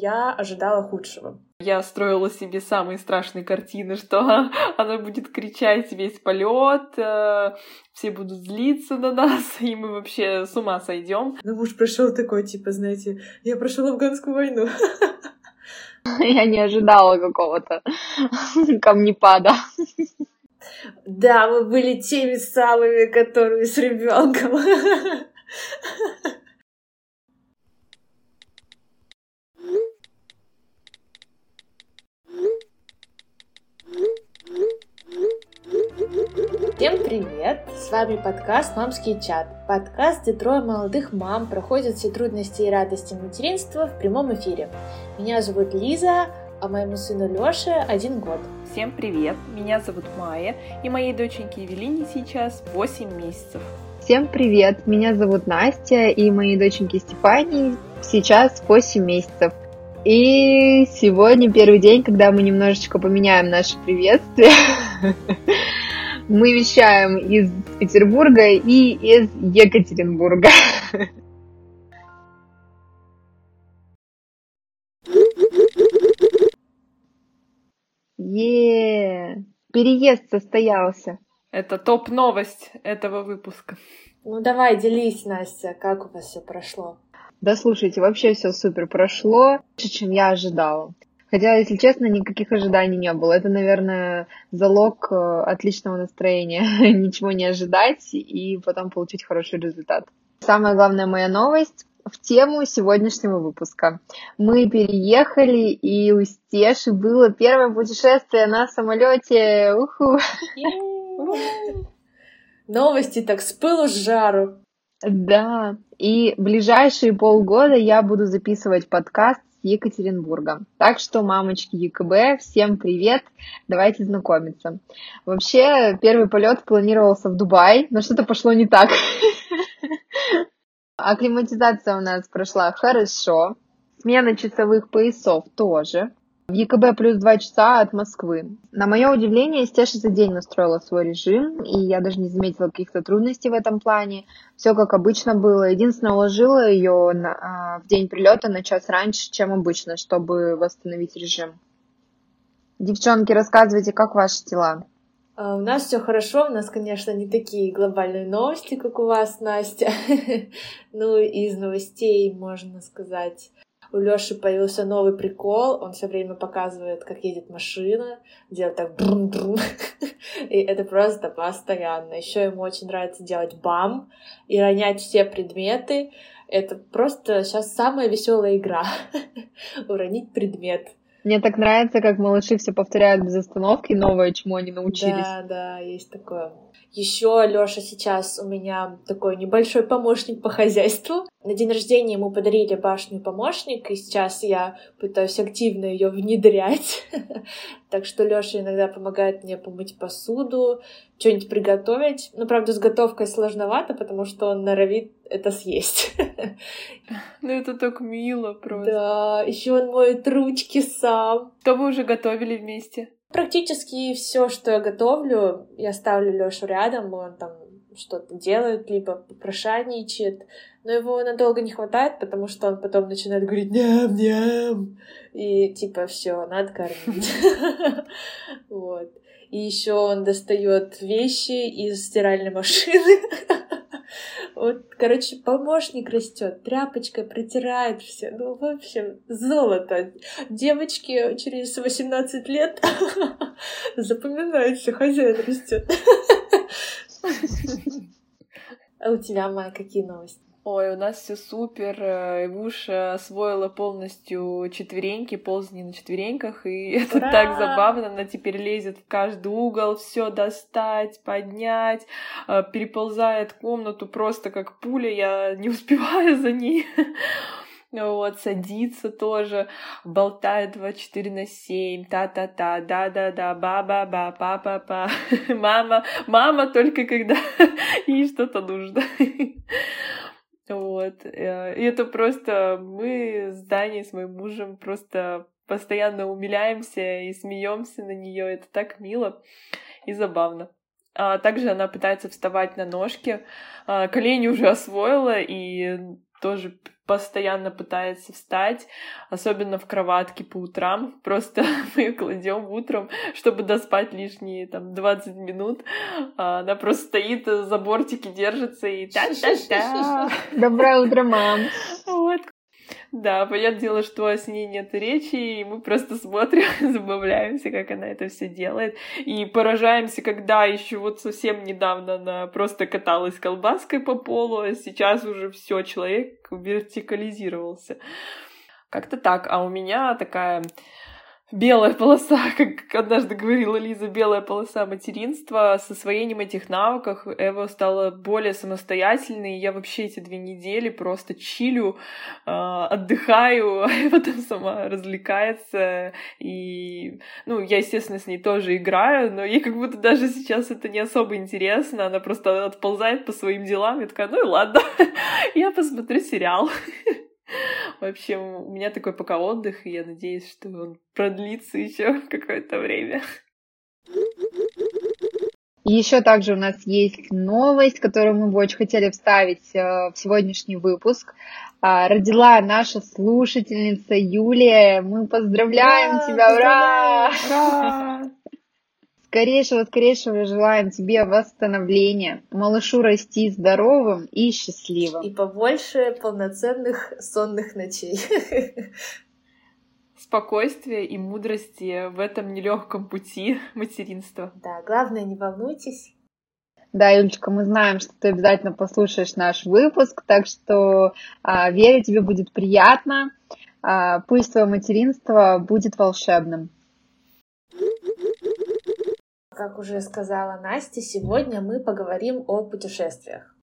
Я ожидала худшего. Я строила себе самые страшные картины, что она будет кричать весь полет, э, все будут злиться на нас, и мы вообще с ума сойдем. Ну, муж прошел такой, типа, знаете, я прошел афганскую войну. Я не ожидала какого-то камнепада. Да, мы были теми самыми, которые с ребенком. Всем привет! С вами подкаст «Мамский чат». Подкаст, где трое молодых мам проходят все трудности и радости материнства в прямом эфире. Меня зовут Лиза, а моему сыну Лёше один год. Всем привет! Меня зовут Майя, и моей доченьке Евелине сейчас 8 месяцев. Всем привет! Меня зовут Настя, и моей доченьке Степании сейчас 8 месяцев. И сегодня первый день, когда мы немножечко поменяем наше приветствие. Мы вещаем из Петербурга и из Екатеринбурга. Е, переезд состоялся. Это топ-новость этого выпуска. Ну давай, делись, Настя, как у вас все прошло? Да слушайте, вообще все супер прошло, лучше, чем я ожидала. Хотя, если честно, никаких ожиданий не было. Это, наверное, залог э, отличного настроения. Ничего не ожидать и потом получить хороший результат. Самая главная моя новость в тему сегодняшнего выпуска. Мы переехали, и у Стеши было первое путешествие на самолете. Уху! Новости так с пылу с жару. Да, и ближайшие полгода я буду записывать подкаст Екатеринбурга. Так что, мамочки ЕКБ, всем привет, давайте знакомиться. Вообще, первый полет планировался в Дубай, но что-то пошло не так. Акклиматизация у нас прошла хорошо, смена часовых поясов тоже. В ЕКБ плюс два часа от Москвы. На мое удивление, Стеша за день настроила свой режим, и я даже не заметила каких-то трудностей в этом плане. Все как обычно было. Единственное, уложила ее на, а, в день прилета на час раньше, чем обычно, чтобы восстановить режим. Девчонки, рассказывайте, как ваши дела? А, у нас все хорошо, у нас, конечно, не такие глобальные новости, как у вас, Настя. ну, из новостей можно сказать у Лёши появился новый прикол, он все время показывает, как едет машина, делает так брум-брум, и это просто постоянно. Еще ему очень нравится делать бам и ронять все предметы. Это просто сейчас самая веселая игра — уронить предмет. Мне так нравится, как малыши все повторяют без остановки новое, чему они научились. Да, да, есть такое. Еще Лёша сейчас у меня такой небольшой помощник по хозяйству. На день рождения ему подарили башню помощник, и сейчас я пытаюсь активно ее внедрять. так что Лёша иногда помогает мне помыть посуду, что-нибудь приготовить. Ну, правда, с готовкой сложновато, потому что он норовит это съесть. ну, это так мило просто. Да, еще он моет ручки сам. Что вы уже готовили вместе? Практически все, что я готовлю, я ставлю Лешу рядом, он там что-то делает, либо попрошайничает, но его надолго не хватает, потому что он потом начинает говорить ням-ням, и типа все, надо кормить. Вот. И еще он достает вещи из стиральной машины. Вот, короче, помощник растет, тряпочкой протирает все. Ну, в общем, золото. Девочки через 18 лет запоминают все, хозяин растет. А у тебя, Майя, какие новости? Ой, у нас все супер. Ивуша освоила полностью четвереньки, ползни на четвереньках, и это Ура! так забавно. Она теперь лезет в каждый угол, все достать, поднять, э, переползает комнату просто как пуля. Я не успеваю за ней. Вот, садится тоже, болтает 24 на 7, та-та-та, да-да-да, ба-ба-ба, па-па-па, мама, мама только когда ей что-то нужно. Вот. Э, и это просто мы с Даней, с моим мужем просто постоянно умиляемся и смеемся на нее. Это так мило и забавно. А также она пытается вставать на ножки. А, колени уже освоила и тоже постоянно пытается встать, особенно в кроватке по утрам. Просто мы ее кладем утром, чтобы доспать лишние там 20 минут. А она просто стоит за бортики, держится и та-та-та. Доброе утро, мам. Вот, да, понятное дело, что с ней нет речи, и мы просто смотрим, забавляемся, как она это все делает, и поражаемся, когда еще вот совсем недавно она просто каталась колбаской по полу, а сейчас уже все человек вертикализировался. Как-то так. А у меня такая белая полоса, как однажды говорила Лиза, белая полоса материнства. С освоением этих навыков Эва стала более самостоятельной. Я вообще эти две недели просто чилю, э, отдыхаю, а Эва там сама развлекается. И, ну, я, естественно, с ней тоже играю, но ей как будто даже сейчас это не особо интересно. Она просто отползает по своим делам. Я такая, ну и ладно, я посмотрю сериал. В общем, у меня такой пока отдых, и я надеюсь, что он продлится еще какое-то время. еще также у нас есть новость, которую мы бы очень хотели вставить э, в сегодняшний выпуск. А, родила наша слушательница Юлия. Мы поздравляем да, тебя, ура! ура! Скорейшего, скорейшего желаем тебе восстановления, малышу расти здоровым и счастливым. И побольше полноценных сонных ночей. Спокойствия и мудрости в этом нелегком пути материнства. Да, главное, не волнуйтесь. Да, Юлечка, мы знаем, что ты обязательно послушаешь наш выпуск, так что а, верю, тебе будет приятно. А, пусть твое материнство будет волшебным. Как уже сказала Настя, сегодня мы поговорим о путешествиях.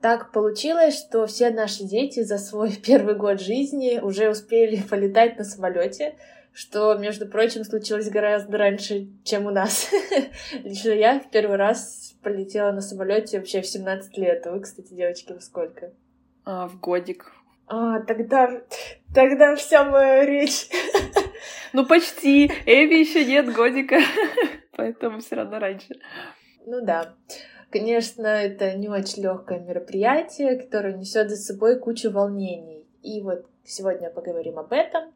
Так получилось, что все наши дети за свой первый год жизни уже успели полетать на самолете, что, между прочим, случилось гораздо раньше, чем у нас. Лично я в первый раз полетела на самолете вообще в 17 лет. Вы, кстати, девочки, во сколько? А, в годик. А, тогда, тогда вся моя речь. Ну, почти. Эви еще нет годика. поэтому все равно раньше. Ну да. Конечно, это не очень легкое мероприятие, которое несет за собой кучу волнений. И вот сегодня поговорим об этом.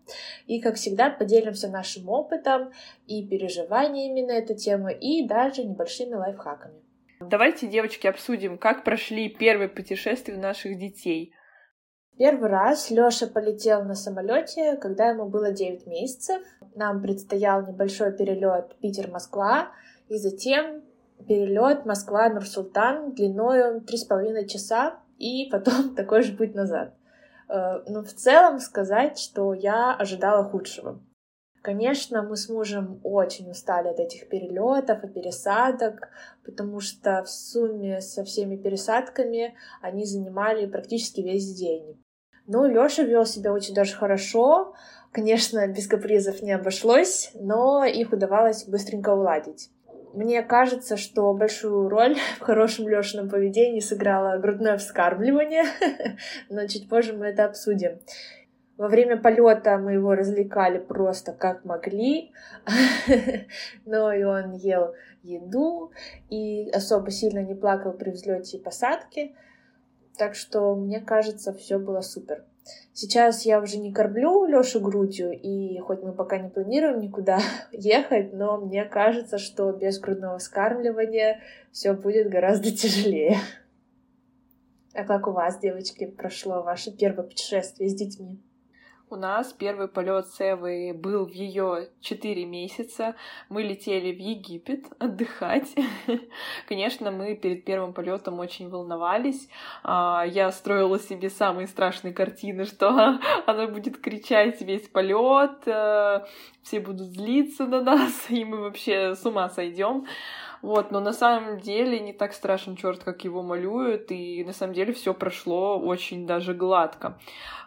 И, как всегда, поделимся нашим опытом и переживаниями на эту тему, и даже небольшими лайфхаками. Давайте, девочки, обсудим, как прошли первые путешествия наших детей. Первый раз Лёша полетел на самолете, когда ему было 9 месяцев. Нам предстоял небольшой перелет Питер-Москва, и затем перелет Москва-Нур-Султан длиною 3,5 часа, и потом такой же путь назад. Э, но в целом сказать, что я ожидала худшего. Конечно, мы с мужем очень устали от этих перелетов и пересадок, потому что в сумме со всеми пересадками они занимали практически весь день. Ну, Лёша вел себя очень даже хорошо. Конечно, без капризов не обошлось, но их удавалось быстренько уладить. Мне кажется, что большую роль в хорошем Лёшином поведении сыграло грудное вскармливание, но чуть позже мы это обсудим. Во время полета мы его развлекали просто как могли, но и он ел еду и особо сильно не плакал при взлете и посадке. Так что, мне кажется, все было супер. Сейчас я уже не кормлю Лёшу грудью, и хоть мы пока не планируем никуда ехать, но мне кажется, что без грудного скармливания все будет гораздо тяжелее. А как у вас, девочки, прошло ваше первое путешествие с детьми? У нас первый полет с Эвой был в ее 4 месяца. Мы летели в Египет отдыхать. Конечно, мы перед первым полетом очень волновались. А, я строила себе самые страшные картины, что она будет кричать весь полет, э, все будут злиться на нас, и мы вообще с ума сойдем. Вот, но на самом деле не так страшен черт, как его малюют, и на самом деле все прошло очень даже гладко.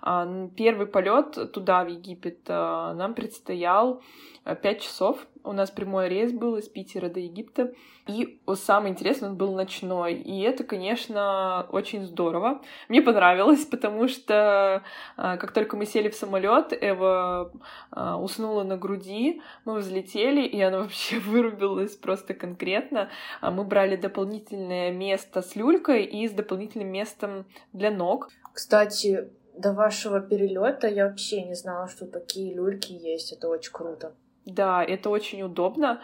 А, первый полет туда, в Египет, а, нам предстоял 5 а, часов. У нас прямой рейс был из Питера до Египта. И самое интересное, он был ночной. И это, конечно, очень здорово. Мне понравилось, потому что как только мы сели в самолет, Эва уснула на груди, мы взлетели, и она вообще вырубилась просто конкретно. Мы брали дополнительное место с люлькой и с дополнительным местом для ног. Кстати, До вашего перелета я вообще не знала, что такие люльки есть. Это очень круто. Да, это очень удобно.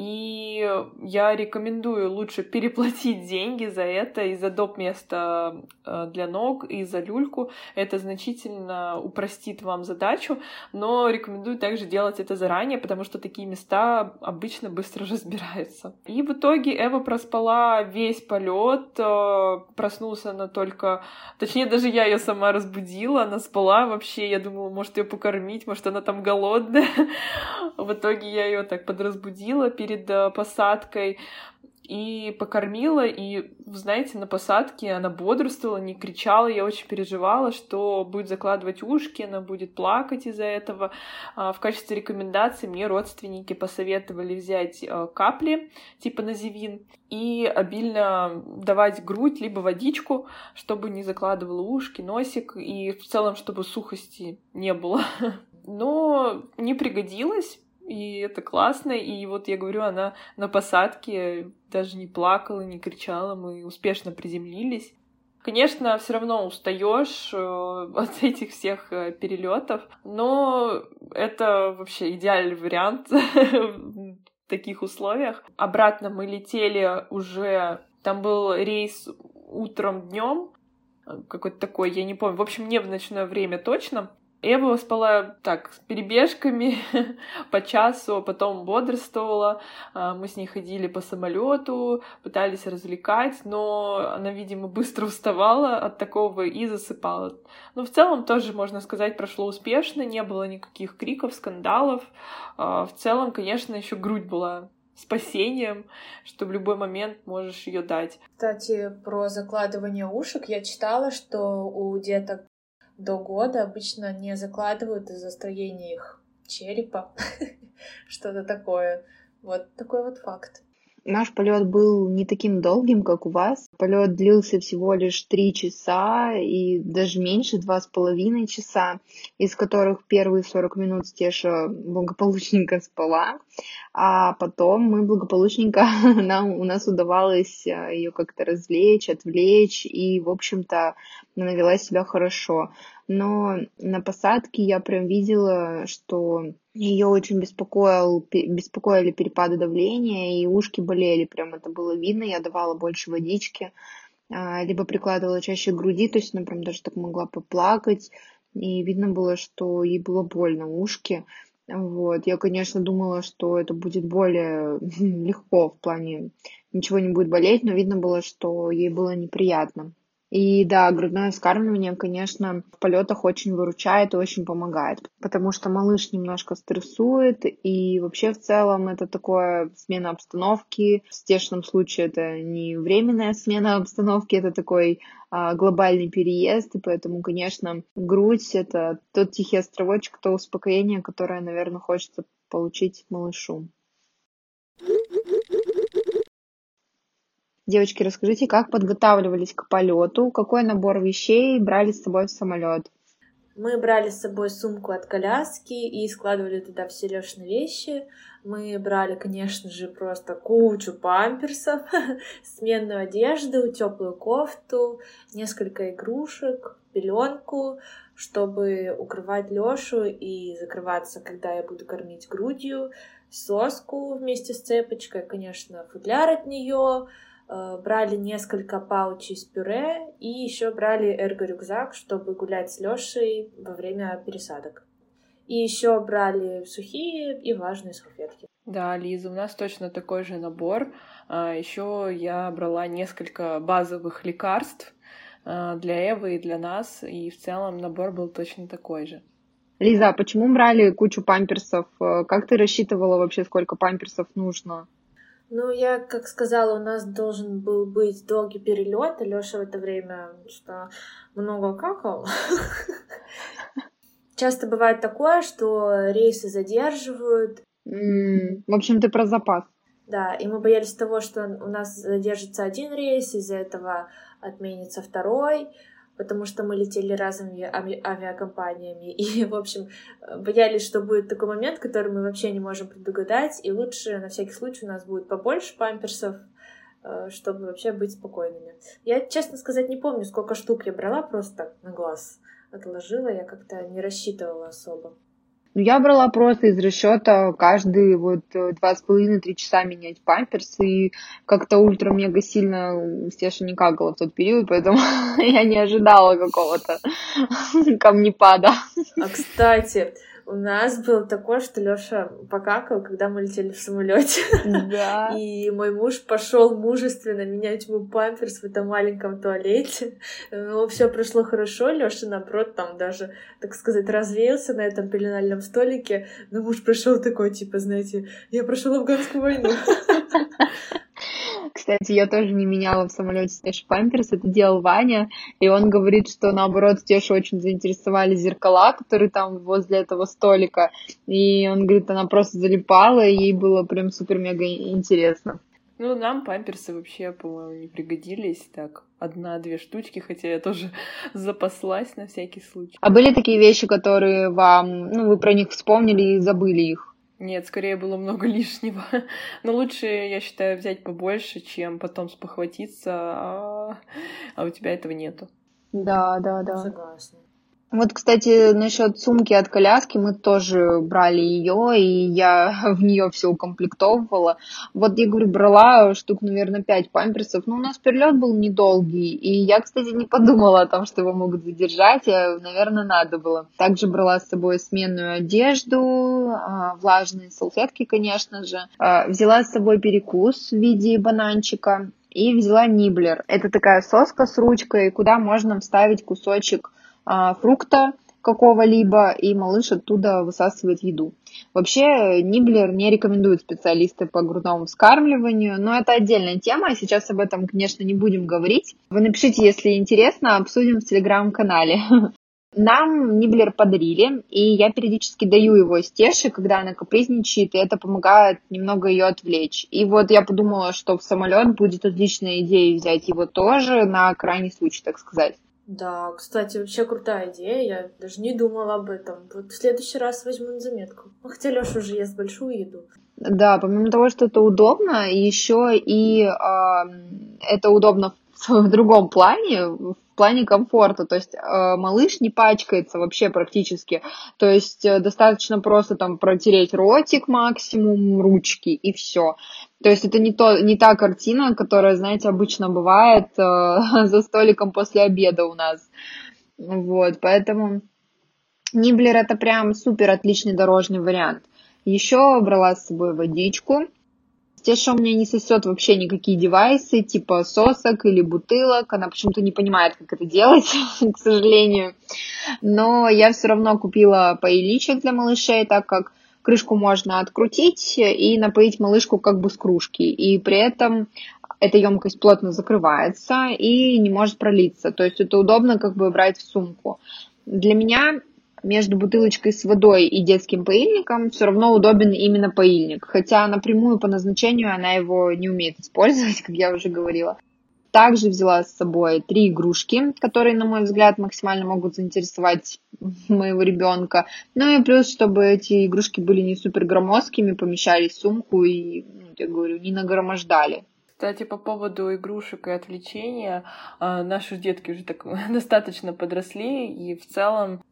И я рекомендую лучше переплатить деньги за это и за доп. место э, для ног, и за люльку. Это значительно упростит вам задачу, но рекомендую также делать это заранее, потому что такие места обычно быстро разбираются. И в итоге Эва проспала весь полет, э, проснулся она только... Точнее, даже я ее сама разбудила, она спала вообще, я думала, может ее покормить, может она там голодная. В итоге я ее так подразбудила, перед э, посадкой и покормила, и, знаете, на посадке она бодрствовала, не кричала, я очень переживала, что будет закладывать ушки, она будет плакать из-за этого. А, в качестве рекомендации мне родственники посоветовали взять э, капли, типа називин, и обильно давать грудь, либо водичку, чтобы не закладывала ушки, носик, и в целом, чтобы сухости не было. Но не пригодилось, и это классно. И вот я говорю, она на посадке даже не плакала, не кричала, мы успешно приземлились. Конечно, все равно устаешь э, от этих всех э, перелетов, но это вообще идеальный вариант в таких условиях. Обратно мы летели уже, там был рейс утром днем, какой-то такой, я не помню, в общем, не в ночное время точно. Эва спала так, с перебежками по часу, а потом бодрствовала. А, мы с ней ходили по самолету, пытались развлекать, но она, видимо, быстро уставала от такого и засыпала. Но в целом тоже, можно сказать, прошло успешно, не было никаких криков, скандалов. А, в целом, конечно, еще грудь была спасением, что в любой момент можешь ее дать. Кстати, про закладывание ушек я читала, что у деток до года обычно не закладывают из-за строения их черепа, что-то такое. Вот такой вот факт. Наш полет был не таким долгим, как у вас. Полет длился всего лишь три часа и даже меньше, два с половиной часа, из которых первые 40 минут Стеша благополучненько спала, а потом мы благополучненько, нам, у нас удавалось э, ее как-то развлечь, отвлечь, и, в общем-то, она вела себя хорошо. Но на посадке я прям видела, что ее очень беспокоил, беспокоили перепады давления, и ушки болели, прям это было видно, я давала больше водички, а, либо прикладывала чаще к груди, то есть она прям даже так могла поплакать, и видно было, что ей было больно ушки. Вот. Я, конечно, думала, что это будет более легко в плане ничего не будет болеть, но видно было, что ей было неприятно. И да, грудное вскармливание, конечно, в полетах очень выручает и очень помогает, потому что малыш немножко стрессует, и вообще в целом это такое смена обстановки. В стешном случае это не временная смена обстановки, это такой а, глобальный переезд, и поэтому, конечно, грудь — это тот тихий островочек, то успокоение, которое, наверное, хочется получить малышу. Девочки, расскажите, как подготавливались к полету, какой набор вещей брали с собой в самолет? Мы брали с собой сумку от коляски и складывали туда все Лешины вещи. Мы брали, конечно же, просто кучу памперсов, сменную одежду, теплую кофту, несколько игрушек, пеленку, чтобы укрывать Лешу и закрываться, когда я буду кормить грудью, соску вместе с цепочкой, конечно, футляр от нее, брали несколько паучей с пюре и еще брали эрго-рюкзак, чтобы гулять с Лешей во время пересадок. И еще брали сухие и влажные салфетки. Да, Лиза, у нас точно такой же набор. А, еще я брала несколько базовых лекарств а, для Эвы и для нас, и в целом набор был точно такой же. Лиза, а почему брали кучу памперсов? Э, как ты рассчитывала вообще, сколько памперсов нужно? Ну, я, как сказала, у нас должен был быть долгий перелет, и Леша в это время что много какал. Часто бывает такое, что рейсы задерживают. В общем, ты про запас. Да, и мы боялись того, что у нас задержится один рейс, из-за этого отменится второй, потому что мы летели разными ави- авиакомпаниями. И, в общем, боялись, что будет такой момент, который мы вообще не можем предугадать, и лучше на всякий случай у нас будет побольше памперсов, э, чтобы вообще быть спокойными. Я, честно сказать, не помню, сколько штук я брала просто на глаз. отложила, я как-то не рассчитывала особо. Ну, я брала просто из расчета каждые вот э, два с половиной-три часа менять памперс, и как-то ультра-мега сильно Стеша не какала в тот период, поэтому я не ожидала какого-то камнепада. А, кстати, у нас было такое, что Лёша покакал, когда мы летели в самолете. Да. И мой муж пошел мужественно менять ему памперс в этом маленьком туалете. Но все прошло хорошо. Лёша, наоборот, там даже, так сказать, развеялся на этом пеленальном столике. Но муж пришел такой, типа, знаете, я прошел афганскую войну. Кстати, я тоже не меняла в самолете Стеш памперс, это делал Ваня, и он говорит, что наоборот Стешу очень заинтересовали зеркала, которые там возле этого столика, и он говорит, она просто залипала, и ей было прям супер-мега интересно. Ну, нам памперсы вообще, по-моему, не пригодились. Так, одна-две штучки, хотя я тоже запаслась на всякий случай. А были такие вещи, которые вам, ну, вы про них вспомнили и забыли их? Нет, скорее было много лишнего. Но лучше, я считаю, взять побольше, чем потом спохватиться, а, а у тебя этого нету. Да, да, да. Согласна. Вот, кстати, насчет сумки от коляски мы тоже брали ее, и я в нее все укомплектовывала. Вот я говорю, брала штук, наверное, пять памперсов. Но у нас перелет был недолгий, и я, кстати, не подумала о том, что его могут задержать. А, наверное, надо было. Также брала с собой сменную одежду, а, влажные салфетки, конечно же. А, взяла с собой перекус в виде бананчика и взяла ниблер. Это такая соска с ручкой, куда можно вставить кусочек фрукта какого-либо, и малыш оттуда высасывает еду. Вообще, Ниблер не рекомендует специалисты по грудному вскармливанию, но это отдельная тема, сейчас об этом, конечно, не будем говорить. Вы напишите, если интересно, обсудим в телеграм-канале. Нам Ниблер подарили, и я периодически даю его Стеше, когда она капризничает, и это помогает немного ее отвлечь. И вот я подумала, что в самолет будет отличная идея взять его тоже на крайний случай, так сказать. Да, кстати, вообще крутая идея. Я даже не думала об этом. Вот в следующий раз возьму на заметку. Ну, хотя Леша уже ест большую еду. Да, помимо того, что это удобно, еще и э, это удобно в другом плане, в плане комфорта. То есть э, малыш не пачкается вообще практически. То есть э, достаточно просто там протереть ротик максимум, ручки и все. То есть это не, то, не та картина, которая, знаете, обычно бывает э, за столиком после обеда у нас. Вот, поэтому Ниблер это прям супер отличный дорожный вариант. Еще брала с собой водичку. Стеша у меня не сосет вообще никакие девайсы, типа сосок или бутылок. Она почему-то не понимает, как это делать, к сожалению. Но я все равно купила поиличек для малышей, так как крышку можно открутить и напоить малышку как бы с кружки. И при этом эта емкость плотно закрывается и не может пролиться. То есть это удобно как бы брать в сумку. Для меня между бутылочкой с водой и детским поильником все равно удобен именно поильник. Хотя напрямую по назначению она его не умеет использовать, как я уже говорила. Также взяла с собой три игрушки, которые, на мой взгляд, максимально могут заинтересовать моего ребенка. Ну и плюс, чтобы эти игрушки были не супер громоздкими, помещались в сумку и, ну, я говорю, не нагромождали. Кстати, по поводу игрушек и отвлечения, а, наши детки уже так достаточно подросли, и в целом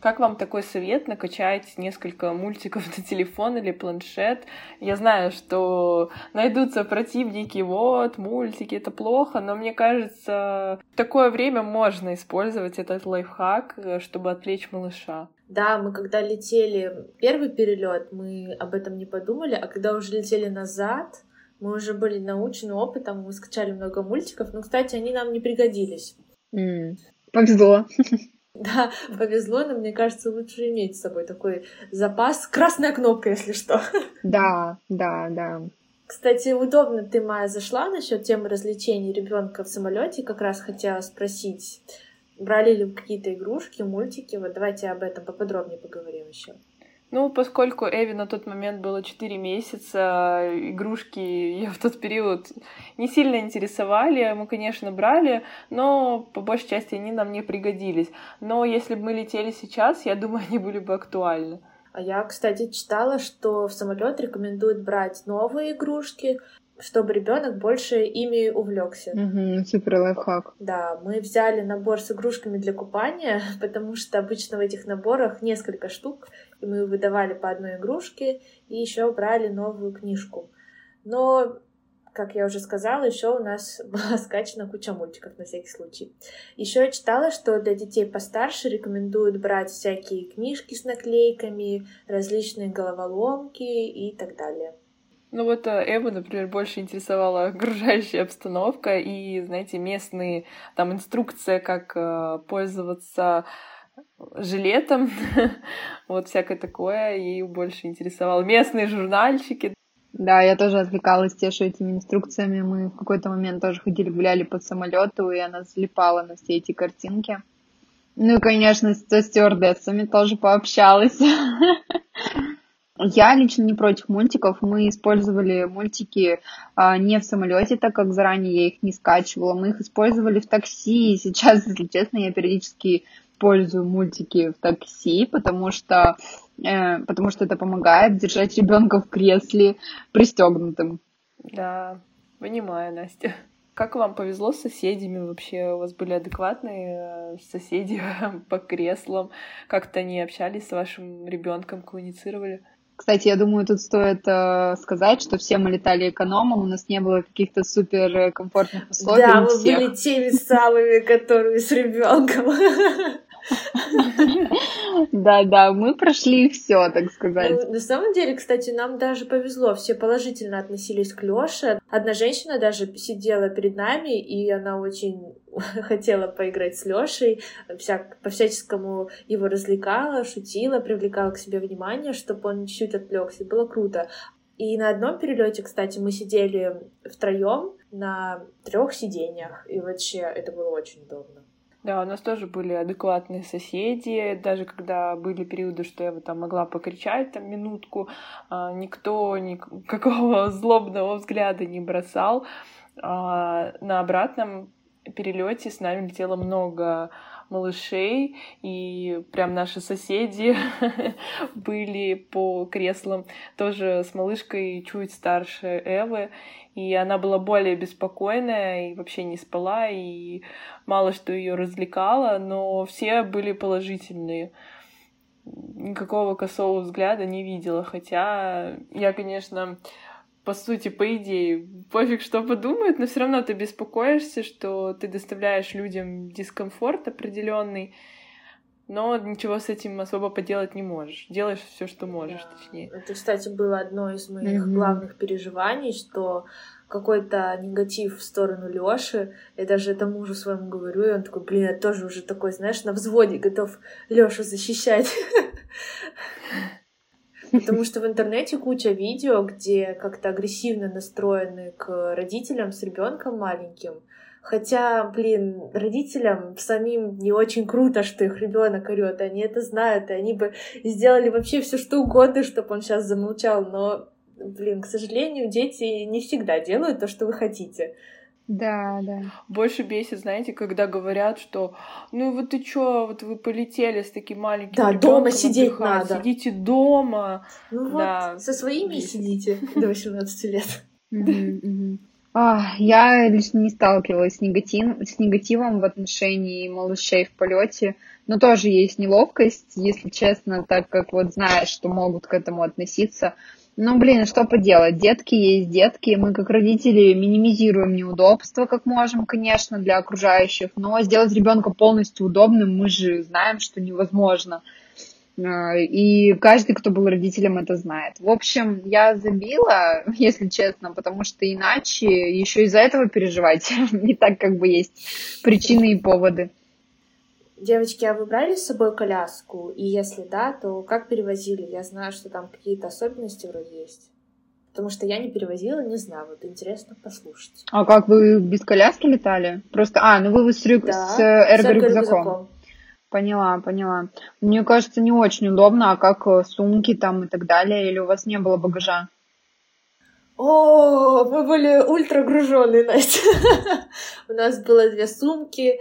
как вам такой совет накачать несколько мультиков на телефон или планшет? Я знаю, что найдутся противники, вот, мультики, это плохо, но мне кажется, в такое время можно использовать этот лайфхак, э, чтобы отвлечь малыша. Да, мы когда летели первый перелет, мы об этом не подумали, а когда уже летели назад, мы уже были научены опытом, мы скачали много мультиков, но, кстати, они нам не пригодились. Mm, повезло. Да, повезло, но мне кажется, лучше иметь с собой такой запас. Красная кнопка, если что. Да, да, да. Кстати, удобно ты, Майя, зашла насчет темы развлечений ребенка в самолете. Как раз хотела спросить, брали ли какие-то игрушки, мультики. Вот давайте об этом поподробнее поговорим еще. Ну, поскольку Эви на тот момент было 4 месяца, игрушки ее в тот период не сильно интересовали. Мы, конечно, брали, но по большей части они нам не пригодились. Но если бы мы летели сейчас, я думаю, они были бы актуальны. А я, кстати, читала, что в самолет рекомендуют брать новые игрушки, чтобы ребенок больше ими увлекся. Угу, супер лайфхак. Да, мы взяли набор с игрушками для купания, потому что обычно в этих наборах несколько штук, и мы выдавали по одной игрушке, и еще брали новую книжку. Но как я уже сказала, еще у нас была скачана куча мультиков на всякий случай. Еще я читала, что для детей постарше рекомендуют брать всякие книжки с наклейками, различные головоломки и так далее. Ну вот Эву, например, больше интересовала окружающая обстановка и, знаете, местные, там, инструкция, как э, пользоваться жилетом, вот всякое такое, ее больше интересовало. Местные журнальчики, да, я тоже отвлекалась Тешу этими инструкциями. Мы в какой-то момент тоже ходили, гуляли по самолету, и она залипала на все эти картинки. Ну и, конечно, со стюардессами тоже пообщалась. Я лично не против мультиков. Мы использовали мультики а, не в самолете, так как заранее я их не скачивала. Мы их использовали в такси. И сейчас, если честно, я периодически использую мультики в такси, потому что Э, потому что это помогает держать ребенка в кресле пристегнутым. Да, понимаю, Настя. Как вам повезло с соседями вообще? У вас были адекватные э, соседи по креслам? Как-то они общались с вашим ребенком, коммуницировали? Кстати, я думаю, тут стоит э, сказать, что все мы летали экономом, у нас не было каких-то супер комфортных условий. Да, мы всех. были теми самыми, которые с ребенком. Да-да, мы прошли все, так сказать. Ну, на самом деле, кстати, нам даже повезло. Все положительно относились к Лёше. Одна женщина даже сидела перед нами, и она очень хотела поиграть с Лёшей, вся, по-всяческому его развлекала, шутила, привлекала к себе внимание, чтобы он чуть-чуть отвлекся. Было круто. И на одном перелете, кстати, мы сидели втроем на трех сиденьях, и вообще это было очень удобно. Да, у нас тоже были адекватные соседи, даже когда были периоды, что я вот там могла покричать там минутку, а, никто никакого злобного взгляда не бросал. А, на обратном перелете с нами летело много малышей, и прям наши соседи были по креслам тоже с малышкой чуть старше Эвы, и она была более беспокойная и вообще не спала, и мало что ее развлекало, но все были положительные. Никакого косого взгляда не видела, хотя я, конечно, по сути, по идее, пофиг, что подумают, но все равно ты беспокоишься, что ты доставляешь людям дискомфорт определенный, но ничего с этим особо поделать не можешь. Делаешь все, что можешь, да. точнее. Это, кстати, было одно из моих mm-hmm. главных переживаний, что какой-то негатив в сторону Лёши. Я даже это мужу своему говорю, и он такой, блин, я тоже уже такой, знаешь, на взводе готов Лёшу защищать. Потому что в интернете куча видео, где как-то агрессивно настроены к родителям с ребенком маленьким. Хотя, блин, родителям самим не очень круто, что их ребенок орет. Они это знают, и они бы сделали вообще все что угодно, чтобы он сейчас замолчал. Но, блин, к сожалению, дети не всегда делают то, что вы хотите. Да, да. Больше бесит, знаете, когда говорят, что ну вот ты чё, вот вы полетели с таким маленьким Да, дома сидеть отдыхать, надо. Сидите дома. Ну да. вот, со своими сидите до 18 лет. А, я лично не сталкивалась с, негатив, с негативом в отношении малышей в полете, но тоже есть неловкость, если честно, так как вот знаешь, что могут к этому относиться. Ну, блин, что поделать, детки есть детки, мы как родители минимизируем неудобства, как можем, конечно, для окружающих, но сделать ребенка полностью удобным мы же знаем, что невозможно. А, и каждый, кто был родителем, это знает. В общем, я забила, если честно, потому что иначе еще из-за этого переживать не так, как бы есть причины и поводы. Девочки, а вы брали с собой коляску? И если да, то как перевозили? Я знаю, что там какие-то особенности вроде есть. Потому что я не перевозила, не знаю. Вот интересно послушать. А как вы без коляски летали? Просто, а, ну вы с, рюк... да, с эрго-рюкзаком. Поняла, поняла. Мне кажется, не очень удобно, а как э, сумки там и так далее, или у вас не было багажа? О, мы были ультрагруженные, Настя. У нас было две сумки,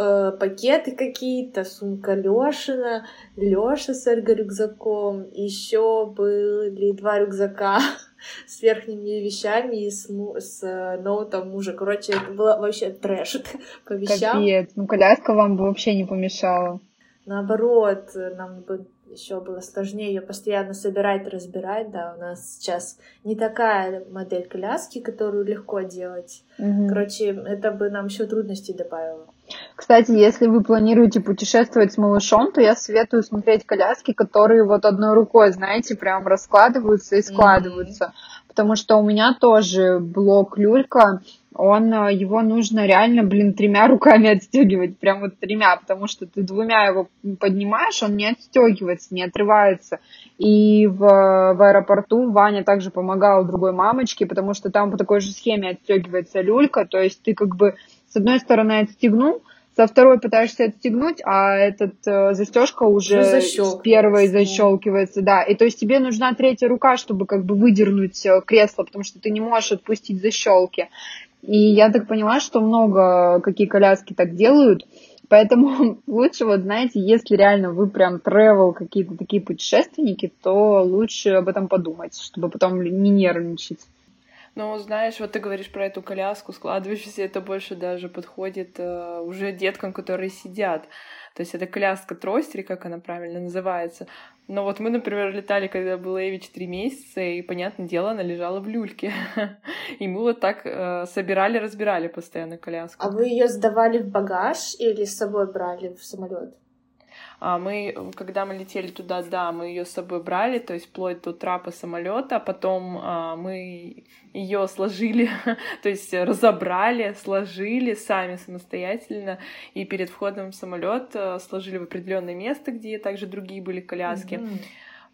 э, пакеты какие-то, сумка Лешина, Леша с эрго-рюкзаком, еще были два рюкзака. с верхними вещами и с, с э, ноутом мужа. Короче, это было вообще трэш по вещам. Капец. Ну, коляска вам бы вообще не помешала. Наоборот, нам бы еще было сложнее ее постоянно собирать, разбирать. Да, у нас сейчас не такая модель коляски, которую легко делать. Угу. Короче, это бы нам еще трудностей добавило. Кстати, если вы планируете путешествовать с малышом, то я советую смотреть коляски, которые вот одной рукой, знаете, прям раскладываются и складываются. Mm-hmm. Потому что у меня тоже блок люлька, он, э, его нужно реально, блин, тремя руками отстегивать, прям вот тремя, потому что ты двумя его поднимаешь, он не отстегивается, не отрывается. И в, в аэропорту Ваня также помогал другой мамочке, потому что там по такой же схеме отстегивается люлька, то есть ты как бы с одной стороны отстегнул, со второй пытаешься отстегнуть, а этот э, застежка уже с первой защелкивается, да. И то есть тебе нужна третья рука, чтобы как бы выдернуть э, кресло, потому что ты не можешь отпустить защелки. И я так поняла, что много какие коляски так делают. Поэтому лучше, вот знаете, если реально вы прям travel какие-то такие путешественники, то лучше об этом подумать, чтобы потом не нервничать. Ну, знаешь, вот ты говоришь про эту коляску складывающуюся, это больше даже подходит э, уже деткам, которые сидят. То есть это коляска трость, как она правильно называется. Но вот мы, например, летали, когда был Эви 4 месяца, и, понятное дело, она лежала в люльке. И мы вот так э, собирали, разбирали постоянно коляску. А вы ее сдавали в багаж или с собой брали в самолет? А мы, когда мы летели туда, да, мы ее с собой брали, то есть вплоть до трапа самолета, потом а, мы ее сложили, то есть разобрали, сложили сами самостоятельно, и перед входом в самолет а, сложили в определенное место, где также другие были коляски. Mm-hmm.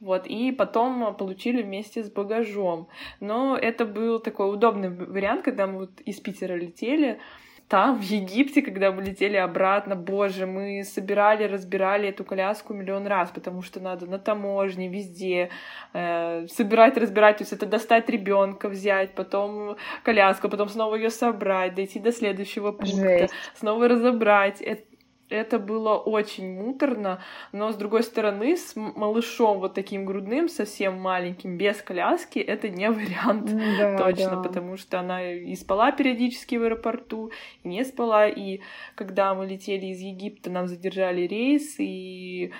Вот, и потом получили вместе с багажом. Но это был такой удобный вариант, когда мы вот из Питера летели, там, в Египте, когда мы летели обратно, боже, мы собирали, разбирали эту коляску миллион раз, потому что надо на таможне, везде э, собирать, разбирать, то есть это достать ребенка, взять, потом коляску, потом снова ее собрать, дойти до следующего пункта, Жесть. снова разобрать. Это, это было очень муторно, но с другой стороны, с малышом вот таким грудным, совсем маленьким, без коляски, это не вариант да, точно, да. потому что она и спала периодически в аэропорту, и не спала, и когда мы летели из Египта, нам задержали рейс, и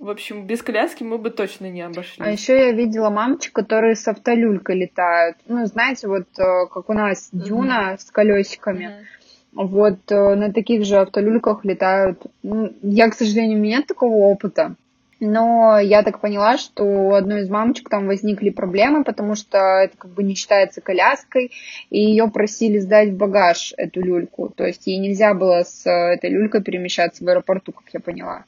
в общем, без коляски мы бы точно не обошлись. А еще я видела мамочек, которые с автолюлькой летают. Ну, знаете, вот э, как у нас дюна mm-hmm. с колесиками. Mm-hmm вот э, на таких же автолюльках летают. Ну, я, к сожалению, у меня нет такого опыта. Но я так поняла, что у одной из мамочек там возникли проблемы, потому что это как бы не считается коляской, и ее просили сдать в багаж эту люльку. То есть ей нельзя было с э, этой люлькой перемещаться в аэропорту, как я поняла.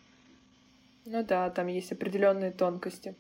Ну да, там есть определенные тонкости.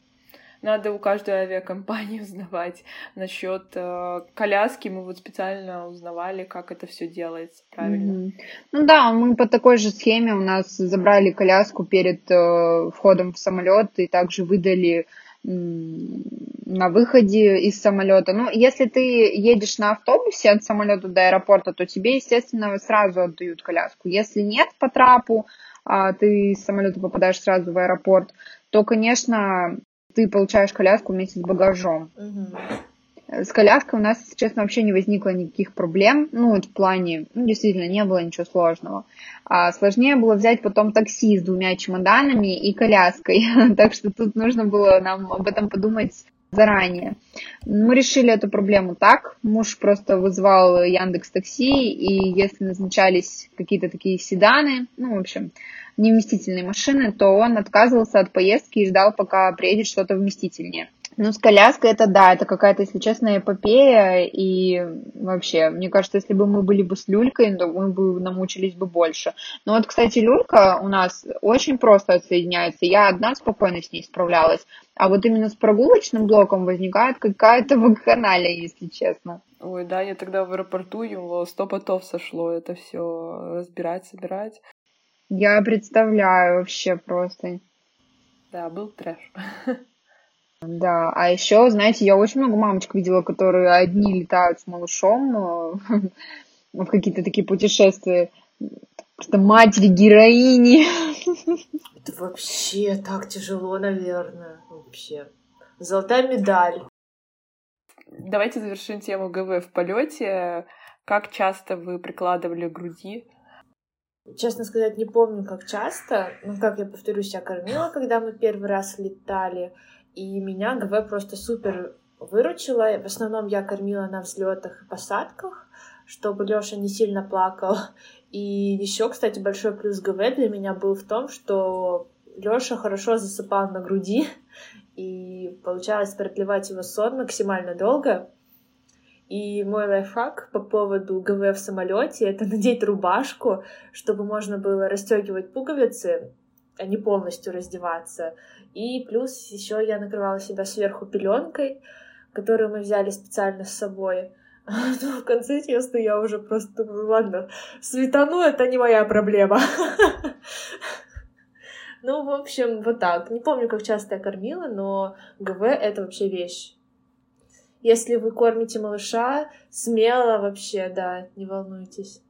Надо у каждой авиакомпании узнавать. Насчет э, коляски мы вот специально узнавали, как это все делается правильно. Mm-hmm. Ну да, мы по такой же схеме у нас забрали коляску перед э, входом в самолет и также выдали на выходе из самолета. Ну, если ты едешь на автобусе от самолета до аэропорта, то тебе, естественно, сразу отдают коляску. Если нет по трапу, а ты из самолета попадаешь сразу в аэропорт, то, конечно, ты получаешь коляску вместе с багажом. Угу. С коляской у нас, если честно, вообще не возникло никаких проблем. Ну, в плане, ну, действительно, не было ничего сложного. А сложнее было взять потом такси с двумя чемоданами и коляской. так что тут нужно было нам об этом подумать заранее. Мы решили эту проблему так. Муж просто вызвал Яндекс Такси, и если назначались какие-то такие седаны, ну, в общем, невместительные машины, то он отказывался от поездки и ждал, пока приедет что-то вместительнее. Ну, с коляской это да, это какая-то, если честно, эпопея, и вообще, мне кажется, если бы мы были бы с люлькой, то мы бы намучились бы больше. Но вот, кстати, люлька у нас очень просто отсоединяется, я одна спокойно с ней справлялась, а вот именно с прогулочным блоком возникает какая-то вакханалия, если честно. Ой, да, я тогда в аэропорту его сто потов сошло это все разбирать, собирать. Я представляю вообще просто. Да, был трэш. Да, а еще, знаете, я очень много мамочек видела, которые одни летают с малышом э, в какие-то такие путешествия. Просто матери, героини. Это вообще так тяжело, наверное. Вообще. Золотая медаль. давайте завершим тему ГВ в полете. Как часто вы прикладывали груди? Честно сказать, не помню, как часто. Ну, как я повторюсь, я кормила, когда мы первый раз летали. И меня ГВ просто супер выручила. В основном я кормила на взлетах и посадках, чтобы Лёша не сильно плакал. И еще, кстати, большой плюс ГВ для меня был в том, что Лёша хорошо засыпал на груди, и получалось продлевать его сон максимально долго. И мой лайфхак по поводу ГВ в самолете это надеть рубашку, чтобы можно было расстегивать пуговицы, а не полностью раздеваться. И плюс еще я накрывала себя сверху пеленкой, которую мы взяли специально с собой. Ну, в конце теста я уже просто думаю, ладно, светану, это не моя проблема. Ну, в общем, вот так. Не помню, как часто я кормила, но ГВ — это вообще вещь. Если вы кормите малыша, смело вообще, да, не волнуйтесь.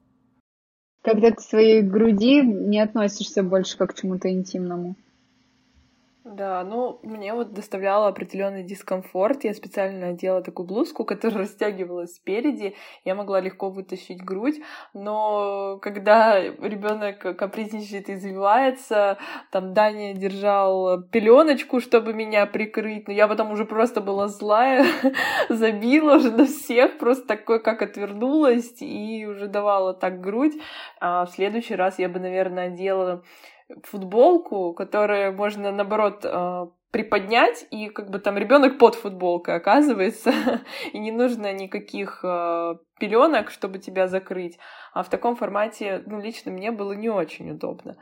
Когда к своей груди не относишься больше как к чему-то интимному. Да, ну, мне вот доставляло определенный дискомфорт. Я специально надела такую блузку, которая растягивалась спереди. Я могла легко вытащить грудь, но когда ребенок капризничает и извивается, там Даня держал пеленочку, чтобы меня прикрыть, но я потом уже просто была злая, забила уже на всех, просто такой, как отвернулась, и уже давала так грудь. А в следующий раз я бы, наверное, одела футболку, которую можно, наоборот, э, приподнять, и как бы там ребенок под футболкой оказывается, и не нужно никаких э, пеленок, чтобы тебя закрыть. А в таком формате, ну, лично мне было не очень удобно.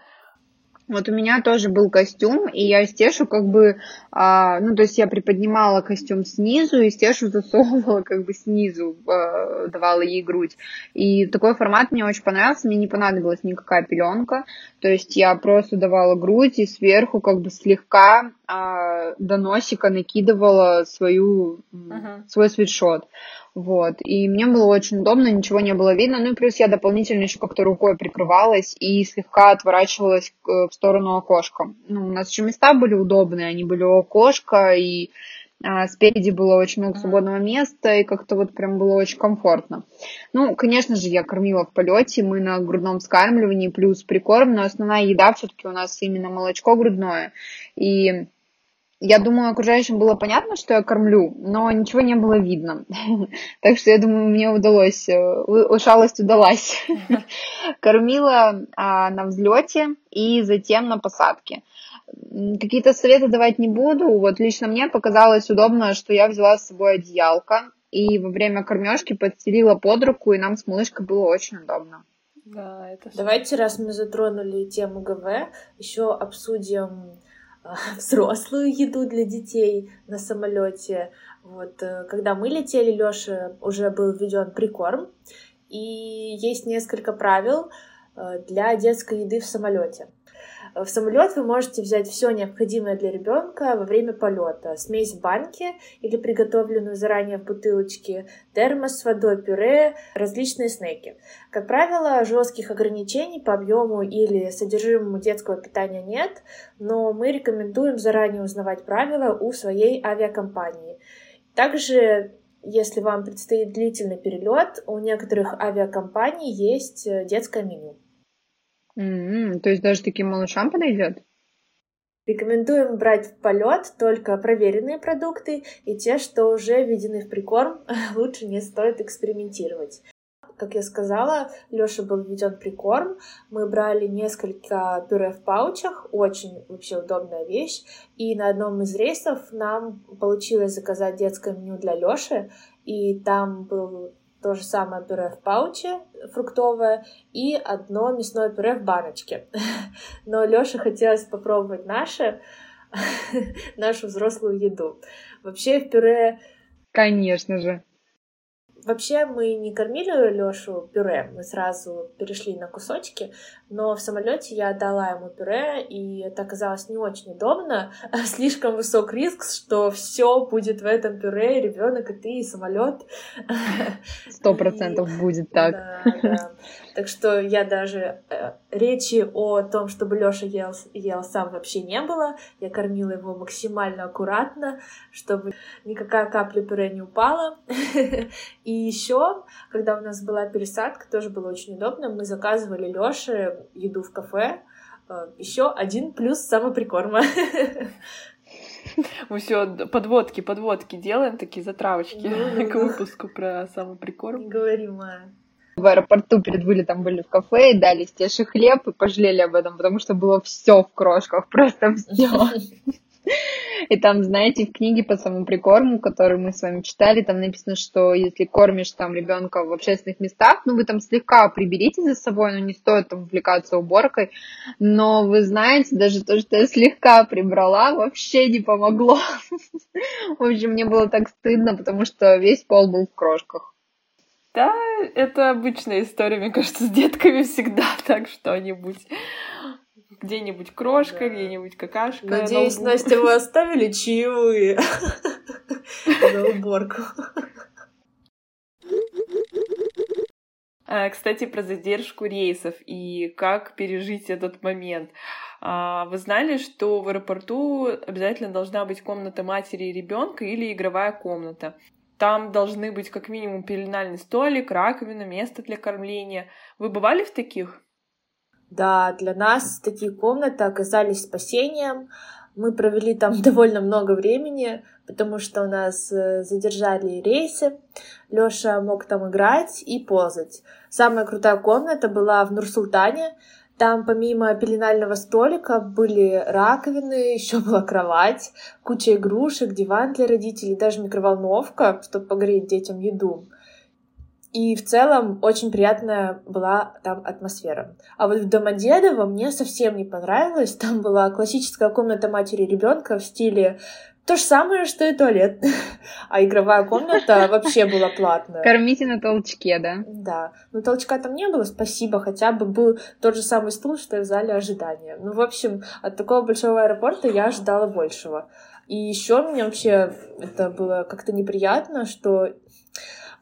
Вот у меня тоже был костюм, и я Стешу как бы, а, ну, то есть я приподнимала костюм снизу, и Стешу засовывала как бы снизу, а, давала ей грудь. И такой формат мне очень понравился, мне не понадобилась никакая пеленка, то есть я просто давала грудь и сверху как бы слегка а, до носика накидывала свою, uh-huh. свой свитшот. Вот. И мне было очень удобно, ничего не было видно. Ну и плюс я дополнительно еще как-то рукой прикрывалась и слегка отворачивалась в сторону окошка. Ну, у нас еще места были удобные, они были у окошка, и а, спереди было очень много свободного места, и как-то вот прям было очень комфортно. Ну, конечно же, я кормила в полете, мы на грудном скармливании плюс прикорм, но основная еда все-таки у нас именно молочко грудное. И я думаю, окружающим было понятно, что я кормлю, но ничего не было видно. Так что я думаю, мне удалось, э, шалость удалась. Кормила а, на взлете и затем на посадке. Какие-то советы давать не буду. Вот лично мне показалось удобно, что я взяла с собой одеялко и во время кормежки подстелила под руку, и нам с малышкой было очень удобно. Да, это Давайте, раз мы затронули тему ГВ, еще обсудим взрослую еду для детей на самолете. Вот, э, когда мы летели, Лёша уже был введен прикорм, и есть несколько правил э, для детской еды в самолете. В самолет вы можете взять все необходимое для ребенка во время полета. Смесь в банке или приготовленную заранее в бутылочке, термос с водой, пюре, различные снеки. Как правило, жестких ограничений по объему или содержимому детского питания нет, но мы рекомендуем заранее узнавать правила у своей авиакомпании. Также если вам предстоит длительный перелет, у некоторых авиакомпаний есть э, детское меню. Mm-hmm. То есть даже таким малышам подойдет? Рекомендуем брать в полет только проверенные продукты и те, что уже введены в прикорм, лучше не стоит экспериментировать. Как я сказала, Лёша был введен прикорм. Мы брали несколько пюре в паучах, очень вообще удобная вещь. И на одном из рейсов нам получилось заказать детское меню для Лёши, и там был то же самое пюре в пауче фруктовое и одно мясное пюре в баночке. Но Лёше хотелось попробовать наше, нашу взрослую еду. Вообще в пюре... Конечно же. Вообще мы не кормили Лёшу пюре, мы сразу перешли на кусочки, но в самолете я дала ему пюре, и это оказалось не очень удобно. Слишком высок риск, что все будет в этом пюре, ребенок и ты, и самолет. Сто процентов будет так. Да, да. Так что я даже э, речи о том, чтобы Лёша ел, ел сам вообще не было. Я кормила его максимально аккуратно, чтобы никакая капля пюре не упала. И еще, когда у нас была пересадка, тоже было очень удобно, мы заказывали Лёше еду в кафе. Э, еще один плюс самоприкорма. Мы все подводки, подводки делаем, такие затравочки ну, к выпуску про самоприкорм. Говорим, а в аэропорту перед вылетом были в кафе и дали стеши хлеб и пожалели об этом, потому что было все в крошках, просто все. И там, знаете, в книге по самому прикорму, которую мы с вами читали, там написано, что если кормишь там ребенка в общественных местах, ну вы там слегка приберите за собой, но не стоит там увлекаться уборкой. Но вы знаете, даже то, что я слегка прибрала, вообще не помогло. В общем, мне было так стыдно, потому что весь пол был в крошках. Да, это обычная история, мне кажется, с детками всегда так что-нибудь. Где-нибудь крошка, да. где-нибудь какашка. Надеюсь, Настя, вы оставили чаевые на уборку. А, кстати, про задержку рейсов и как пережить этот момент. А, вы знали, что в аэропорту обязательно должна быть комната матери и ребенка или игровая комната? Там должны быть как минимум пеленальный столик, раковина, место для кормления. Вы бывали в таких? Да, для нас такие комнаты оказались спасением. Мы провели там довольно много времени, потому что у нас э, задержали рейсы. Лёша мог там играть и ползать. Самая крутая комната была в Нур-Султане. Там помимо пеленального столика были раковины, еще была кровать, куча игрушек, диван для родителей, даже микроволновка, чтобы погреть детям еду. И в целом очень приятная была там атмосфера. А вот в Домодедово мне совсем не понравилось. Там была классическая комната матери ребенка в стиле то же самое, что и туалет. А игровая комната вообще была платная. Кормите на толчке, да? Да. Но толчка там не было, спасибо. Хотя бы был тот же самый стул, что и в зале ожидания. Ну, в общем, от такого большого аэропорта я ожидала большего. И еще мне вообще это было как-то неприятно, что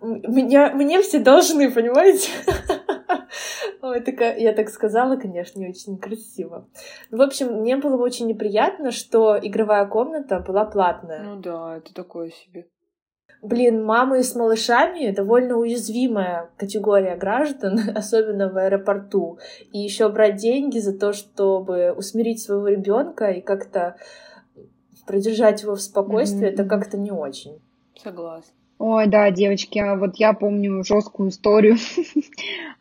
меня, мне все должны, понимаете? Ой, такая, я так сказала, конечно, не очень красиво. В общем, мне было очень неприятно, что игровая комната была платная. Ну да, это такое себе. Блин, мамы с малышами довольно уязвимая категория граждан, особенно в аэропорту. И еще брать деньги за то, чтобы усмирить своего ребенка и как-то продержать его в спокойствии, mm-hmm. это как-то не очень. Согласна. Ой, да, девочки, а вот я помню жесткую историю.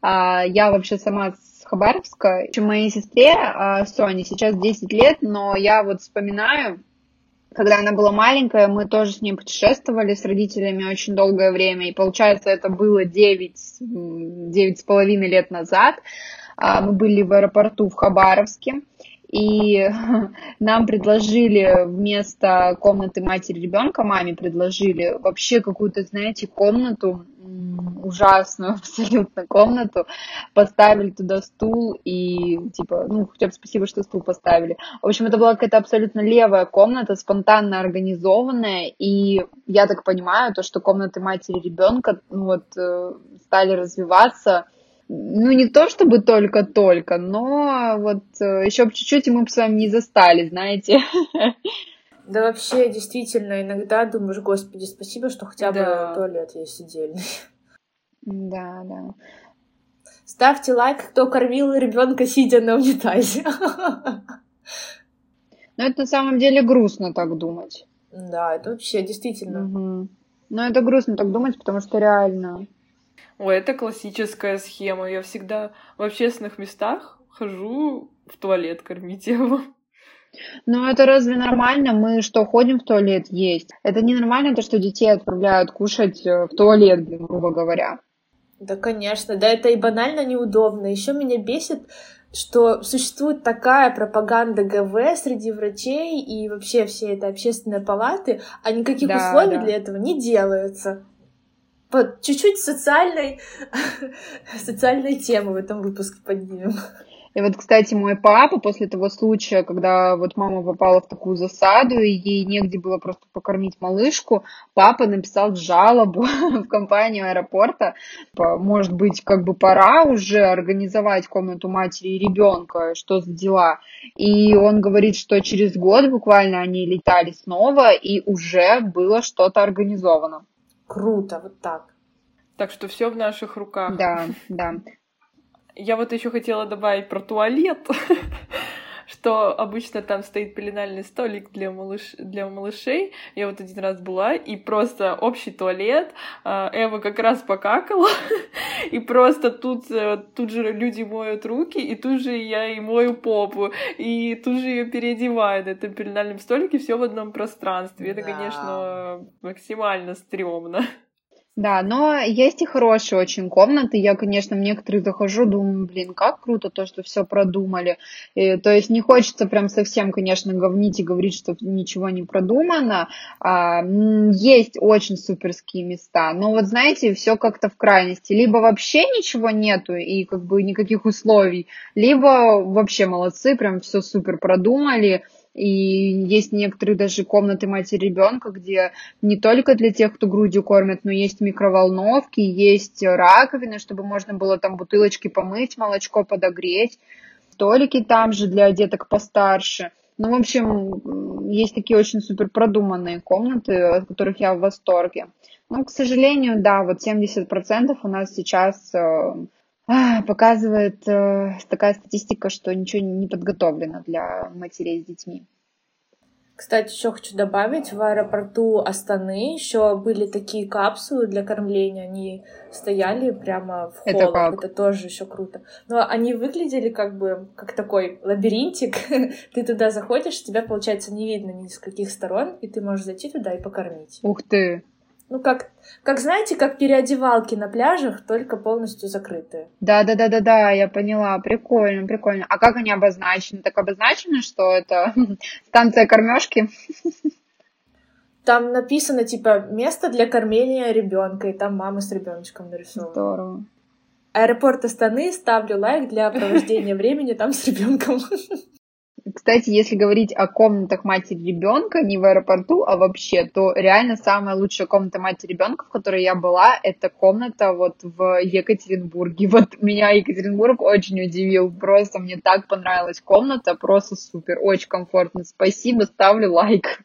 А, я вообще сама с Хабаровска. Моей сестре а, Соне сейчас 10 лет, но я вот вспоминаю, когда она была маленькая, мы тоже с ней путешествовали с родителями очень долгое время, и получается, это было 9, 9 с половиной лет назад. Мы были в аэропорту в Хабаровске, и нам предложили вместо комнаты матери ребенка, маме предложили вообще какую-то, знаете, комнату, ужасную абсолютно комнату, поставили туда стул и, типа, ну, хотя бы спасибо, что стул поставили. В общем, это была какая-то абсолютно левая комната, спонтанно организованная, и я так понимаю, то, что комнаты матери ребенка, ну, вот, э, стали развиваться, ну, не то чтобы только-только, но вот э, еще чуть-чуть и мы бы с вами не застали, знаете. Да вообще, действительно, иногда думаешь, господи, спасибо, что хотя бы да. туалет есть отдельный. Да, да. Ставьте лайк, кто кормил ребенка сидя на унитазе. Но это на самом деле грустно так думать. Да, это вообще действительно. Угу. Но это грустно так думать, потому что реально Ой, это классическая схема. Я всегда в общественных местах хожу в туалет кормить его. Ну, это разве нормально? Мы что, ходим в туалет есть? Это ненормально то, что детей отправляют кушать э, в туалет, грубо говоря. Да, конечно. Да, это и банально неудобно. Еще меня бесит, что существует такая пропаганда ГВ среди врачей и вообще все это общественные палаты, а никаких да, условий да. для этого не делается. Чуть-чуть социальной, социальной темы в этом выпуске поднимем. И вот, кстати, мой папа после того случая, когда вот мама попала в такую засаду, и ей негде было просто покормить малышку, папа написал жалобу в компанию аэропорта. Может быть, как бы пора уже организовать комнату матери и ребенка, что за дела. И он говорит, что через год буквально они летали снова, и уже было что-то организовано. Круто, вот так. Так что все в наших руках. Да, да. Я вот еще хотела добавить про туалет, что обычно там стоит пеленальный столик для, малыш... для малышей. Я вот один раз была, и просто общий туалет. А, Эва как раз покакала, и просто тут, э, тут же люди моют руки, и тут же я и мою попу, и тут же ее переодеваю на этом пеленальном столике, все в одном пространстве. Это, конечно, максимально стрёмно. Да, но есть и хорошие очень комнаты. Я, конечно, в некоторые захожу, думаю, блин, как круто то, что все продумали. И, то есть не хочется прям совсем, конечно, говнить и говорить, что ничего не продумано. А, есть очень суперские места, но вот знаете, все как-то в крайности. Либо вообще ничего нету и как бы никаких условий, либо вообще молодцы, прям все супер продумали. И есть некоторые даже комнаты матери ребенка, где не только для тех, кто грудью кормят, но есть микроволновки, есть раковины, чтобы можно было там бутылочки помыть, молочко подогреть, столики там же для деток постарше. Ну, в общем, есть такие очень супер продуманные комнаты, от которых я в восторге. Но, к сожалению, да, вот 70% у нас сейчас э, показывает э, такая статистика, что ничего не подготовлено для матерей с детьми. Кстати, еще хочу добавить, в аэропорту Астаны еще были такие капсулы для кормления, они стояли прямо в холлах, это, как? это тоже еще круто. Но они выглядели как бы как такой лабиринтик, ты туда заходишь, тебя, получается, не видно ни с каких сторон, и ты можешь зайти туда и покормить. Ух ты! Ну, как, как знаете, как переодевалки на пляжах, только полностью закрытые. Да, да, да, да, да, я поняла. Прикольно, прикольно. А как они обозначены? Так обозначено, что это станция кормежки? Там написано, типа, место для кормления ребенка, и там мама с ребеночком нарисована. Здорово. Аэропорт Астаны, ставлю лайк для провождения времени там с ребенком. Кстати, если говорить о комнатах матери ребенка, не в аэропорту, а вообще, то реально самая лучшая комната матери ребенка, в которой я была, это комната вот в Екатеринбурге. Вот меня Екатеринбург очень удивил. Просто мне так понравилась комната, просто супер, очень комфортно. Спасибо, ставлю лайк.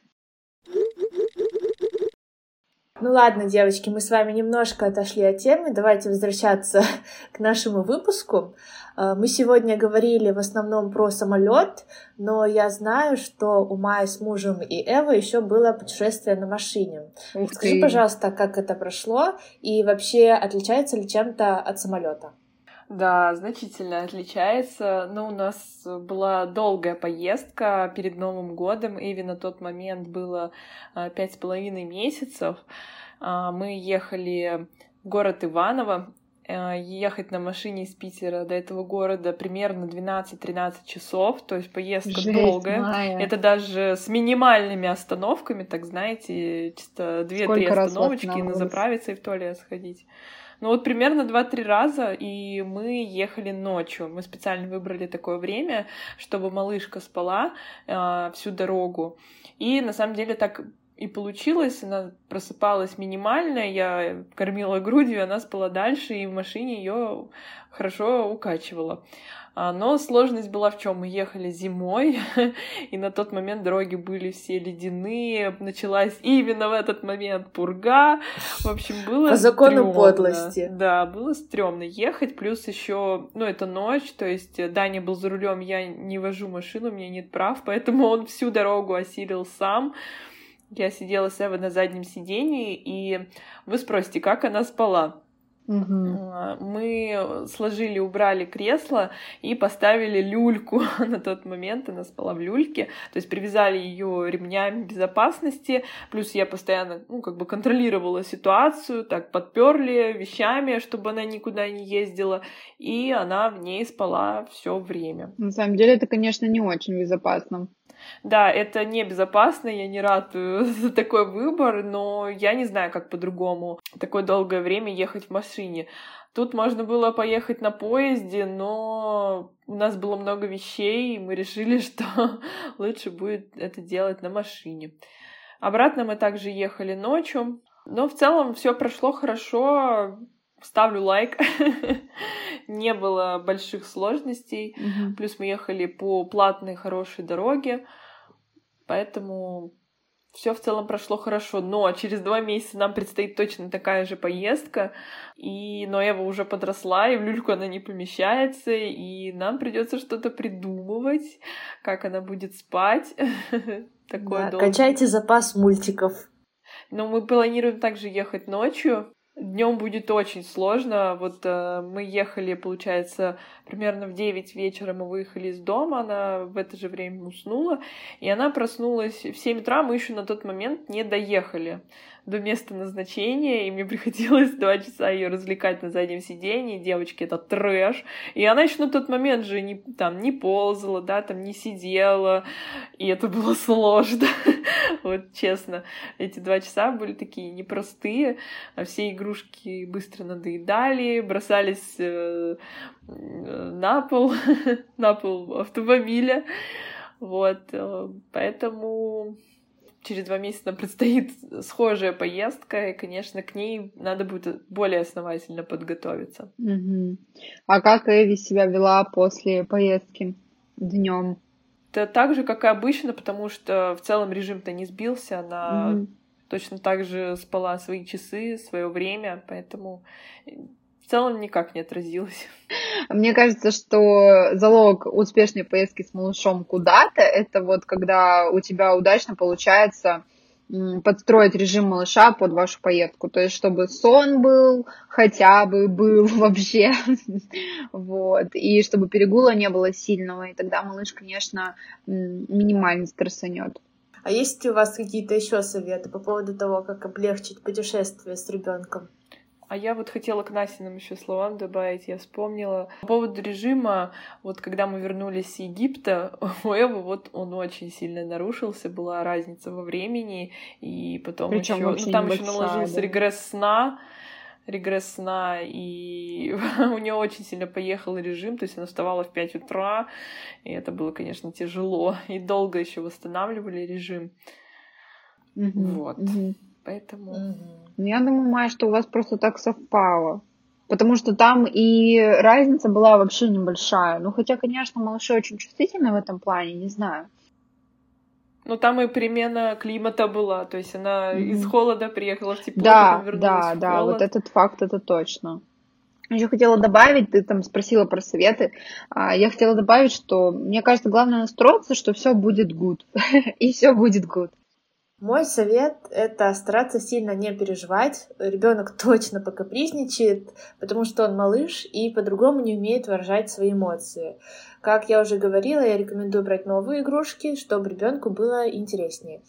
Ну ладно, девочки, мы с вами немножко отошли от темы. Давайте возвращаться к нашему выпуску. Э, мы сегодня говорили в основном про самолет, но я знаю, что у Майи с мужем и Эва еще было путешествие на машине. Ух Скажи, ты. пожалуйста, как это прошло и вообще отличается ли чем-то от самолета? Да, значительно отличается. Но ну, у нас была долгая поездка перед Новым годом. Эви на тот момент было а, пять с половиной месяцев. А, мы ехали в город Иваново. А, ехать на машине из Питера до этого города примерно 12-13 часов, то есть поездка Жесть, долгая. Майя. Это даже с минимальными остановками, так знаете, чисто 2-3 остановочки, на заправиться и в туалет сходить. Ну вот примерно 2-3 раза, и мы ехали ночью. Мы специально выбрали такое время, чтобы малышка спала э, всю дорогу. И на самом деле так и получилось, она просыпалась минимально, я кормила грудью, она спала дальше, и в машине ее хорошо укачивала. Но сложность была в чем? Мы ехали зимой, и на тот момент дороги были все ледяные, началась именно в этот момент пурга. В общем, было По закону стрёмно. подлости. Да, было стрёмно ехать, плюс еще, ну, это ночь, то есть Даня был за рулем, я не вожу машину, у меня нет прав, поэтому он всю дорогу осилил сам. Я сидела с Эвой на заднем сидении, и вы спросите, как она спала? Угу. Мы сложили, убрали кресло и поставили люльку на тот момент. Она спала в люльке. То есть привязали ее ремнями безопасности. Плюс я постоянно, ну, как бы контролировала ситуацию, так подперли вещами, чтобы она никуда не ездила. И она в ней спала все время. На самом деле это, конечно, не очень безопасно. Да, это небезопасно, я не ратую за такой выбор, но я не знаю, как по-другому такое долгое время ехать в машине. Тут можно было поехать на поезде, но у нас было много вещей, и мы решили, что лучше будет это делать на машине. Обратно мы также ехали ночью, но в целом все прошло хорошо. Ставлю лайк. Не было больших сложностей. Mm-hmm. Плюс мы ехали по платной хорошей дороге. Поэтому все в целом прошло хорошо, но через два месяца нам предстоит точно такая же поездка, и но Эва уже подросла, и в люльку она не помещается, и нам придется что-то придумывать, как она будет спать. Такое да, Качайте запас мультиков. Но мы планируем также ехать ночью, Днем будет очень сложно. Вот э, мы ехали, получается, примерно в 9 вечера мы выехали из дома, она в это же время уснула, и она проснулась в 7 утра, мы еще на тот момент не доехали до места назначения, и мне приходилось два часа ее развлекать на заднем сидении. Девочки, это трэш. И она еще на тот момент же не, там, не ползала, да, там не сидела, и это было сложно. вот честно, эти два часа были такие непростые, а все игрушки быстро надоедали, бросались э, на пол, на пол автомобиля. Вот, э, поэтому через два месяца нам предстоит схожая поездка, и, конечно, к ней надо будет более основательно подготовиться. Угу. А как Эви себя вела после поездки днем? Это так же, как и обычно, потому что в целом режим-то не сбился, она угу. точно так же спала свои часы, свое время, поэтому в целом никак не отразилось. Мне кажется, что залог успешной поездки с малышом куда-то, это вот когда у тебя удачно получается подстроить режим малыша под вашу поездку. То есть, чтобы сон был, хотя бы был вообще. вот. И чтобы перегула не было сильного. И тогда малыш, конечно, минимально стрессанет. А есть ли у вас какие-то еще советы по поводу того, как облегчить путешествие с ребенком? А я вот хотела к Насиным еще словам добавить. Я вспомнила по поводу режима. Вот когда мы вернулись с Египта, у Эвы вот он очень сильно нарушился, была разница во времени, и потом еще, ну, там еще наложился да. регресс сна, регресс сна, и у нее очень сильно поехал режим, то есть она вставала в 5 утра, и это было, конечно, тяжело, и долго еще восстанавливали режим. Mm-hmm. Вот. Mm-hmm. Поэтому... Mm-hmm. Я думаю, Майя, что у вас просто так совпало. Потому что там и разница была вообще небольшая. Ну, хотя, конечно, малыши очень чувствительны в этом плане, не знаю. Ну, там и перемена климата была, то есть она mm-hmm. из холода приехала в тепло, да, потом вернулась да, в да, холод. вот этот факт, это точно. Еще хотела добавить, ты там спросила про советы, а, я хотела добавить, что мне кажется, главное настроиться, что все будет good, и все будет good. Мой совет — это стараться сильно не переживать. Ребенок точно покапризничает, потому что он малыш и по-другому не умеет выражать свои эмоции. Как я уже говорила, я рекомендую брать новые игрушки, чтобы ребенку было интереснее.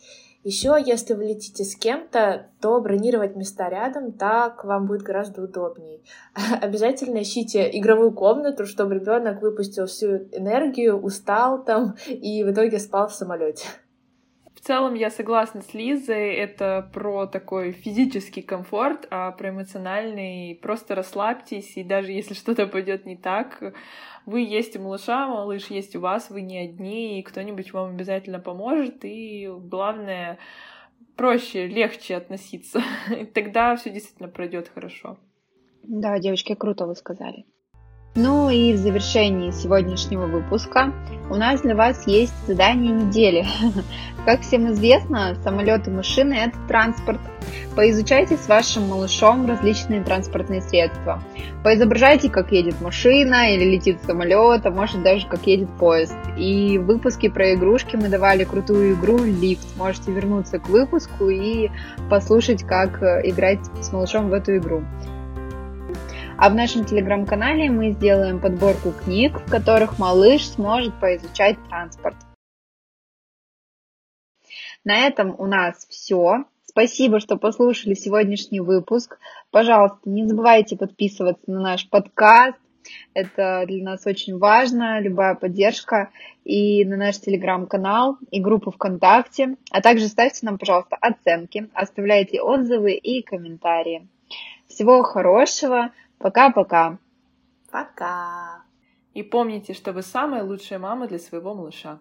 Еще, если вы летите с кем-то, то бронировать места рядом, так вам будет гораздо удобнее. Обязательно ищите игровую комнату, чтобы ребенок выпустил всю энергию, устал там и в итоге спал в самолете. Целом я согласна с Лизой, это про такой физический комфорт, а про эмоциональный просто расслабьтесь, и даже если что-то пойдет не так, вы есть у малыша, малыш есть у вас, вы не одни, и кто-нибудь вам обязательно поможет, и главное, проще, легче относиться. И тогда все действительно пройдет хорошо. Да, девочки, круто вы сказали. Ну и в завершении сегодняшнего выпуска у нас для вас есть задание недели. Как всем известно, самолеты, машины – это транспорт. Поизучайте с вашим малышом различные транспортные средства. Поизображайте, как едет машина или летит самолет, а может даже как едет поезд. И в выпуске про игрушки мы давали крутую игру «Лифт». Можете вернуться к выпуску и послушать, как играть с малышом в эту игру. А в нашем телеграм-канале мы сделаем подборку книг, в которых малыш сможет поизучать транспорт. На этом у нас все. Спасибо, что послушали сегодняшний выпуск. Пожалуйста, не забывайте подписываться на наш подкаст. Это для нас очень важно, любая поддержка. И на наш телеграм-канал, и группу ВКонтакте. А также ставьте нам, пожалуйста, оценки, оставляйте отзывы и комментарии. Всего хорошего! Пока-пока. Пока. И помните, что вы самая лучшая мама для своего малыша.